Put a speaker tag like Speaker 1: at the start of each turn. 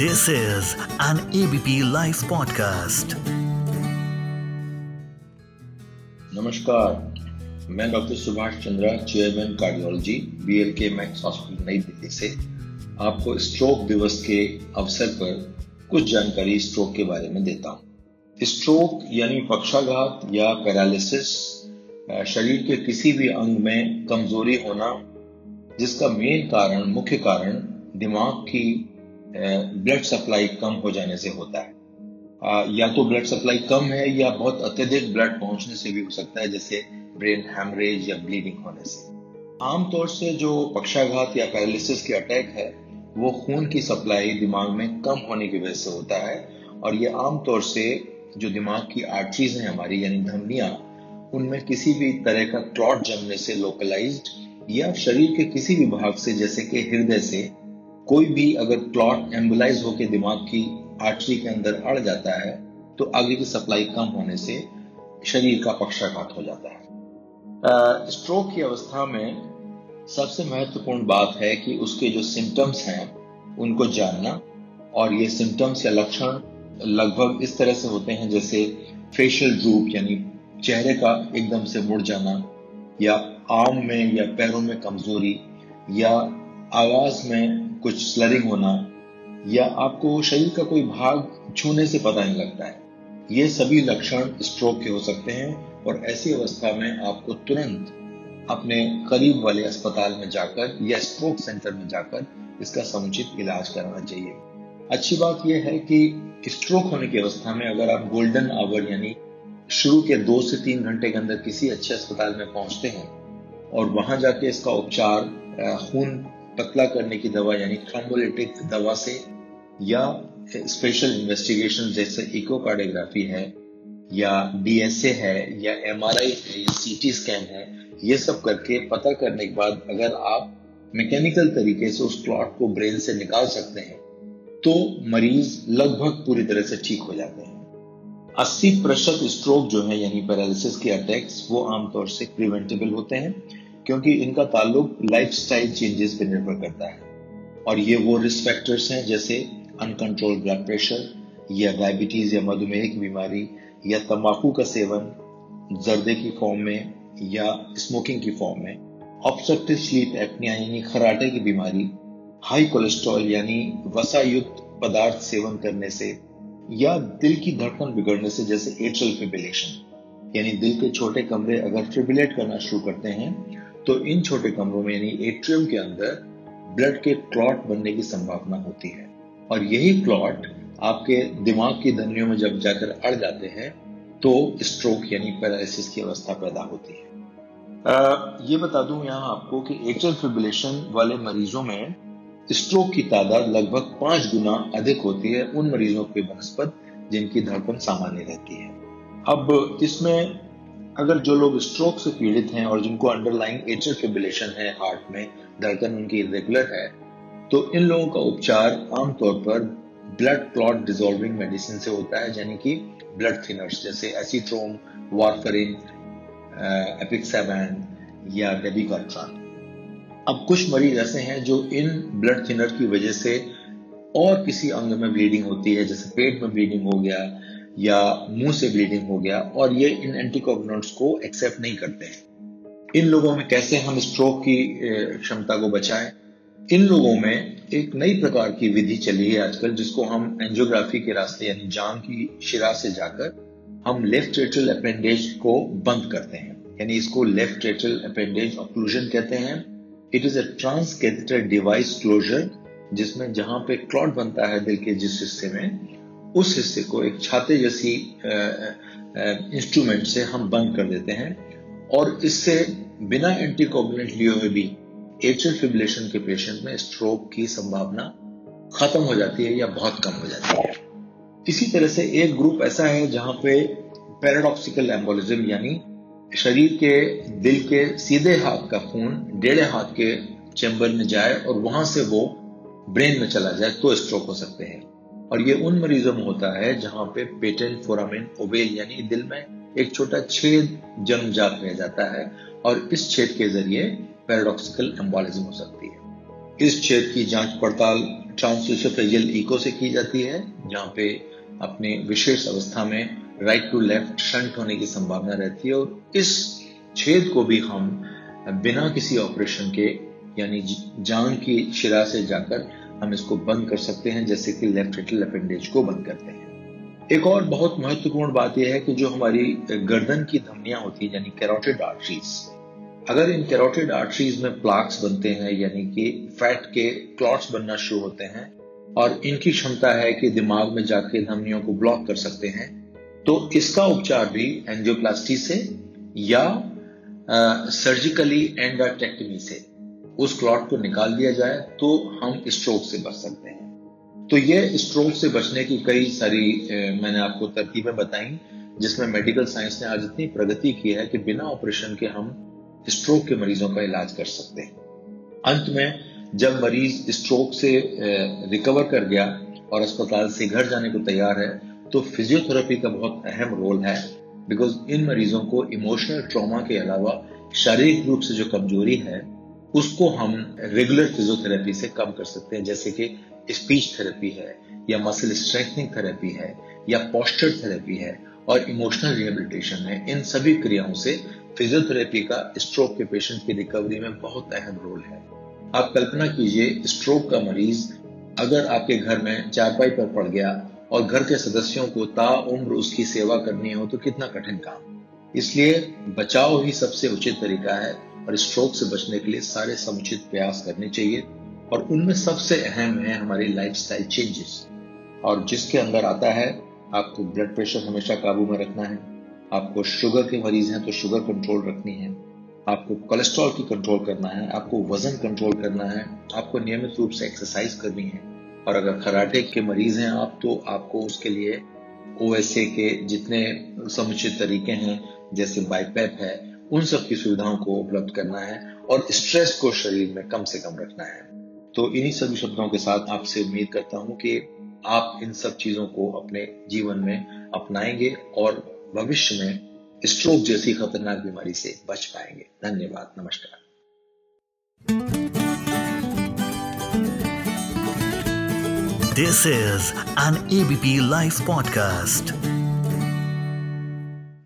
Speaker 1: This is an ABP Life podcast.
Speaker 2: नमस्कार, मैं doctor Subhash Chandra, chairman cardiology B L K Max hospital नई दिल्ली से आपको stroke दिवस के अवसर पर कुछ जानकारी स्ट्रोक के बारे में देता हूँ स्ट्रोक यानी पक्षाघात या पैरालिसिस शरीर के किसी भी अंग में कमज़ोरी होना, जिसका मेन कारण, मुख्य कारण, दिमाग की ब्लड सप्लाई कम हो जाने से होता है। या तो ब्लड सप्लाई कम है या बहुत अत्यधिक ब्लड पहुँचने से भी हो सकता है, जैसे ब्रेन हैमरेज या ब्लीडिंग होने से। आमतौर से जो पक्षाघात या पैरालिसिस के अटैक है, वो खून की सप्लाई दिमाग में कम होने की वजह से होता है। और ये आमतौर से जो दिमाग की आर्टरीज हैं हमारी, यानी धमनियाँ, उनमें किसी भी तरह का क्लॉट जमने से लोकलाइज्ड या शरीर के किसी भी भाग से, जैसे कि हृदय से कोई भी अगर क्लॉट एम्बुलाइज होकर दिमाग की आर्टरी के अंदर अड़ जाता है तो आगे की सप्लाई कम होने से शरीर का पक्षाघात हो जाता है। स्ट्रोक की अवस्था में सबसे महत्वपूर्ण बात है कि उसके जो सिम्टम्स हैं, उनको जानना और ये सिम्टम्स या लक्षण लगभग इस तरह से होते हैं, जैसे फेशियल ड्रूप यानी चेहरे का एकदम से मुड़ जाना, या आर्म में या पैरों में कमज़ोरी, या आवाज़ में कुछ स्लरिंग होना, या आपको शरीर का कोई भाग छूने से पता नहीं लगता है। ये सभी लक्षण स्ट्रोक के हो सकते हैं और ऐसी अवस्था में आपको तुरंत अपने करीब वाले अस्पताल में जाकर या स्ट्रोक सेंटर में जाकर इसका समुचित इलाज कराना चाहिए। अच्छी बात यह है कि स्ट्रोक होने की अवस्था में अगर आप गोल्डन आवर यानी शुरू के दो से तीन घंटे के अंदर किसी अच्छे अस्पताल में पहुँचते हैं और वहाँ जाके इसका उपचार खून पतला करने की दवा, यानी थ्रोम्बोलिटिक दवा से, या स्पेशल इन्वेस्टिगेशन जैसे इकोकार्डियोग्राफी है, या डीएसए है, या एमआरआई है, या सीटी स्कैन है, ये सब करके पता करने के बाद अगर आप मैकेनिकल तरीके से उस क्लॉट को ब्रेन से निकाल सकते हैं तो मरीज़ लगभग पूरी तरह से ठीक हो जाते हैं। 80 प्रतिशत स्ट्रोक जो है, यानी पैरालिसिस के अटैक्स वो आमतौर से प्रिवेंटेबल होते हैं। क्योंकि इनका ताल्लुक लाइफ स्टाइल चेंजेस पर निर्भर करता है। और ये वो रिस्क फैक्टर्स हैं जैसे अनकंट्रोल ब्लड प्रेशर या डायबिटीज़ या मधुमेह की बीमारी या तंबाकू का सेवन जर्दे की फॉर्म में या स्मोकिंग की फॉर्म में ऑब्स्ट्रक्टिव स्लीप एपनिया यानी खराटे की बीमारी हाई कोलेस्ट्रॉल यानी वसा युक्त पदार्थ सेवन करने से या दिल की धड़कन बिगड़ने से जैसे एट्रल फिब्रिलेशन यानी दिल के छोटे कमरे अगर फिब्रिलेट करना शुरू करते हैं तो इन छोटे कमरों में यानी एट्रियम के अंदर ब्लड के क्लॉट बनने की संभावना होती है। और यही क्लॉट आपके दिमाग की धमनियों में जब जाकर अड़ जाते हैं तो स्ट्रोक यानी पैरालिसिस की अवस्था पैदा होती है। आ, ये बता दूँ यहाँ आपको कि एट्रियल फिब्रिलेशन वाले मरीजों में स्ट्रोक की तादाद लगभग पाँच गुना अधिक होती है उन मरीजों के बनस्पत जिनकी धड़कन सामान्य रहती है। अब इसमें अगर जो लोग स्ट्रोक से पीड़ित हैं और जिनको अंडरलाइंग एचर फिब्रिलेशन है हार्ट में धड़कन उनकी इरेगुलर है तो इन लोगों का उपचार आमतौर पर ब्लड क्लॉट डिजोल्विंग मेडिसिन से होता है, यानी कि ब्लड थिनर्स जैसे एसीट्रोम वारफरिन एपिक्सावैन या डेबिकॉट्रान अब कुछ मरीज़ ऐसे हैं जो इन ब्लड थिनर की वजह से और किसी अंग में ब्लीडिंग होती है, जैसे पेट में ब्लीडिंग हो गया या मुँह से ब्लीडिंग हो गया और ये इन एंटीकोगनेंट्स को एक्सेप्ट नहीं करते हैं। इन लोगों में कैसे हम स्ट्रोक की क्षमता को बचाएँ? इन लोगों में एक नई प्रकार की विधि चली है आजकल, जिसको हम एंजियोग्राफी के रास्ते यानी जान की शिरा से जाकर हम लेफ़्ट रेट्रल अपेंडेज को बंद करते हैं। यानी इसको लेफ़्ट रेट्रल अपेंडेज ऑक्लूजन कहते हैं। It is a trans device closure जिसमें जहाँ पे क्लॉट बनता है दिल के जिस हिस्से में उस हिस्से को एक छाते जैसी इंस्ट्रूमेंट से हम बंद कर देते हैं और इससे बिना एंटीकोगुलेंट लिए हुए भी एट्रियल फिब्रिलेशन के पेशेंट में स्ट्रोक की संभावना खत्म हो जाती है या बहुत कम हो जाती है। इसी तरह से एक ग्रुप ऐसा है जहाँ पे पैराडॉक्सिकल एम्बोलिज्म यानी शरीर के दिल के सीधे हाथ का खून डेढ़े हाथ के चैम्बर में जाए और वहाँ से वो ब्रेन में चला जाए तो स्ट्रोक हो सकते हैं। और ये उन मरीजों में होता है जहाँ पे पेटेंट फोरामिन ओवेल यानी दिल में एक छोटा छेद जन्मजात रह जाता है और इस छेद के ज़रिए पैराडॉक्सिकल एम्बोलिज्म हो सकती है। इस छेद की जाँच पड़ताल ट्रांसोसोफेजियल इको से की जाती है, जहाँ पे अपने विशेष अवस्था में राइट टू लेफ़्ट शंट होने की संभावना रहती है और इस छेद को भी हम बिना किसी ऑपरेशन के यानी जान की शिरा से जाकर हम इसको बंद कर सकते हैं, जैसे कि लेफ़्ट एटल अपेंडेज को बंद करते हैं। एक और बहुत महत्वपूर्ण बात यह है कि जो हमारी गर्दन की धमनियाँ होती है, यानी कैरोटिड आर्टरीज अगर इन कैरोटिड आर्टरीज में प्लाक्स बनते हैं, यानी कि फैट के क्लॉट्स बनना शुरू होते हैं, और इनकी क्षमता है कि दिमाग में जाके धमनियों को ब्लॉक कर सकते हैं तो इसका उपचार भी एंजियोप्लास्टी से या सर्जिकली एंडाटेक्टमी से। उस क्लॉट को निकाल दिया जाए तो हम स्ट्रोक से बच सकते हैं। तो ये स्ट्रोक से बचने की कई सारी मैंने आपको तरकीबें बताई, जिसमें मेडिकल साइंस ने आज इतनी प्रगति की है कि बिना ऑपरेशन के हम स्ट्रोक के मरीजों का इलाज कर सकते हैं। अंत में, जब मरीज़ स्ट्रोक से रिकवर कर गया और अस्पताल से घर जाने को तैयार है तो फिजियोथेरेपी का बहुत अहम रोल है बिकॉज़ इन मरीजों को इमोशनल ट्रॉमा के अलावा शारीरिक रूप से जो कमज़ोरी है उसको हम रेगुलर फिजियोथेरेपी से कम कर सकते हैं, जैसे कि स्पीच थेरेपी है, या मसल स्ट्रेंथनिंग थेरेपी है, या पोस्टर थेरेपी है, और इमोशनल रिहेबिलिटेशन है। इन सभी क्रियाओं से फिजियोथेरेपी का स्ट्रोक के पेशेंट की रिकवरी में बहुत अहम रोल है। आप कल्पना कीजिए स्ट्रोक का मरीज़ अगर आपके घर में चारपाई पर पड़ गया और घर के सदस्यों को ताउम्र उसकी सेवा करनी हो तो कितना कठिन काम। इसलिए बचाव ही सबसे उचित तरीका है। और स्ट्रोक से बचने के लिए सारे समुचित प्रयास करने चाहिए। और उनमें सबसे अहम है हमारी लाइफस्टाइल चेंजेस और जिसके अंदर आता है, आपको ब्लड प्रेशर हमेशा काबू में रखना है। आपको शुगर के मरीज़ हैं तो शुगर कंट्रोल रखनी है। आपको कोलेस्ट्रॉल की कंट्रोल करना है। आपको वज़न कंट्रोल करना है। आपको नियमित रूप से एक्सरसाइज करनी है। और अगर खराटे के मरीज़ हैं आप तो आपको उसके लिए ओएसए के जितने समुचित तरीके हैं, जैसे बाइपैप है उन सब की सुविधाओं को उपलब्ध करना है और स्ट्रेस को शरीर में कम से कम रखना है। तो इन्हीं सभी शब्दों के साथ आपसे उम्मीद करता हूँ कि आप इन सब चीज़ों को अपने जीवन में अपनाएँगे और भविष्य में स्ट्रोक जैसी खतरनाक बीमारी से बच पाएँगे। धन्यवाद। नमस्कार।
Speaker 1: This is an ABP live podcast